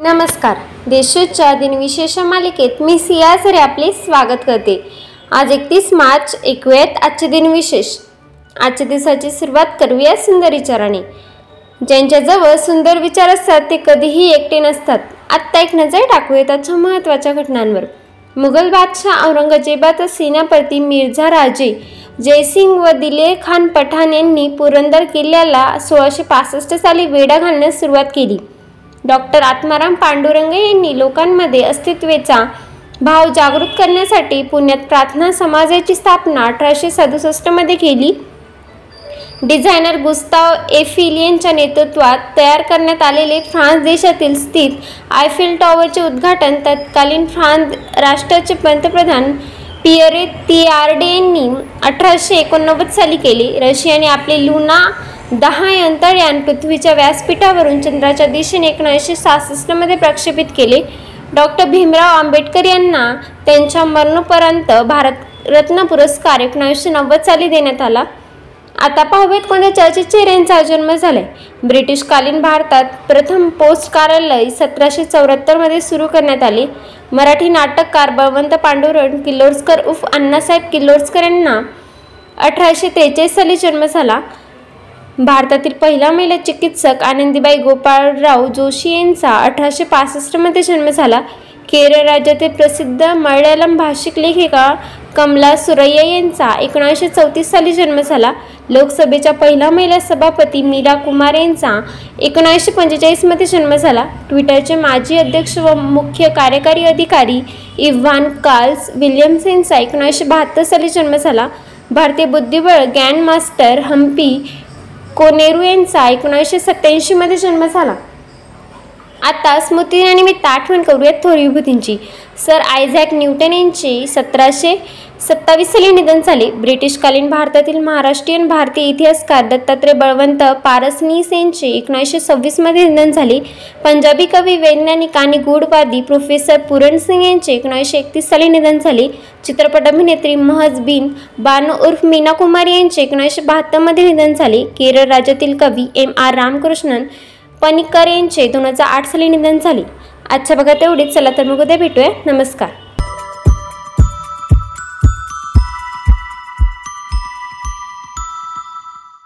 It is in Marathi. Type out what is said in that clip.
नमस्कार. देशोच्या दिनविशेष मालिकेत मी सिया सरे आपले स्वागत करते. आज एकतीस मार्च ऐकूयात आजचे दिनविशेष आजच्या दिवसाची सुरुवात करूया सुंदर विचाराने. ज्यांच्याजवळ सुंदर विचार असतात ते कधीही एकटे नसतात. आत्ता एक नजर टाकूया त्याच्या महत्त्वाच्या घटनांवर. मुघल बादशाह औरंगजेबाचा सेनापती मिर्झा राजे जयसिंग व दिले खान पठाण यांनी पुरंदर किल्ल्याला सोळाशे पासष्ट साली वेढा घालण्यास सुरुवात केली. डॉक्टर आत्माराम पांडुरंग यांनी लोकांमध्ये अस्तित्वेचा भाव जागृत करण्यासाठी पुण्यात प्रार्थना समाजाची स्थापना अठराशे सदुसष्टमध्ये केली. डिझायनर गुस्ताव एफिल यांच्या नेतृत्वात तयार करण्यात आलेले फ्रान्स देशातील स्थित आयफिल टॉवरचे उद्घाटन तत्कालीन फ्रान्स राष्ट्राचे पंतप्रधान पियरे तियार्डे यांनी अठराशे एकोणनव्वद साली केले. रशियाने आपले लुना दहा अंतरयान पृथ्वीच्या व्यासपीठावरून चंद्राच्या दिशेने एकोणीसशे सहासष्टमध्ये प्रक्षेपित केले. डॉक्टर भीमराव आंबेडकर यांना त्यांच्या मरणोपरांत भारतरत्न पुरस्कार एकोणीसशे नव्वद साली देण्यात आला. आता पाहूयात कोणत्या चर्चित चेहऱ्यांचा जन्म झालाय. ब्रिटिशकालीन भारतात प्रथम पोस्ट कार्यालय सतराशे चौऱ्याहत्तरमध्ये सुरू करण्यात आले. मराठी नाटककार बळवंत पांडुरंग किल्लोस्कर उफ अण्णासाहेब किल्लोस्कर यांना अठराशे त्रेचाळीस साली जन्म झाला. भारतातील पहिला महिला चिकित्सक आनंदीबाई गोपाळराव जोशी यांचा अठराशे पासष्टमध्ये जन्म झाला. केरळ राज्यातील प्रसिद्ध मल्याळम भाषिक लेखिका कमला सुरैया यांचा एकोणीसशे चौतीस साली जन्म झाला. लोकसभेच्या पहिला महिला सभापती मीरा कुमार यांचा एकोणीसशे पंचेचाळीसमध्ये जन्म झाला. ट्विटरचे माजी अध्यक्ष व मुख्य कार्यकारी अधिकारी इव्हान कार्ल्स विल्यम्स यांचा एकोणीसशे बहात्तर साली जन्म झाला. भारतीय बुद्धिबळ गॅन मास्टर हम्पी कोनेरू यांचा एकोणीसशे सत्याऐंशीमध्ये जन्म झाला. आता स्मृतिदिनानिमित्त आठवण करूयात थोर विभूतींची. सर आयझॅक न्यूटन यांचे सतराशे सत्तावीस साली निधन झाले. ब्रिटिशकालीन भारतातील महाराष्ट्रीयन भारतीय इतिहासकार दत्तात्रय बळवंत पारसनीस यांचे एकोणीसशे सव्वीसमध्ये निधन झाले. पंजाबी कवी वैज्ञानिक आणि गूढवादी प्रोफेसर पुरणसिंग यांचे एकोणीसशे एकतीस साली निधन झाले. चित्रपट अभिनेत्री महज बिन बानो उर्फ मीना कुमारी यांचे एकोणीसशे बहात्तरमध्ये निधन झाले. केरळ राज्यातील कवी एम आर रामकृष्णन पनिकर यांचे दोन हजार आठ साली निधन झाले. आजच्या बघा तेवढीच चला तर मग उद्या भेटूया. नमस्कार.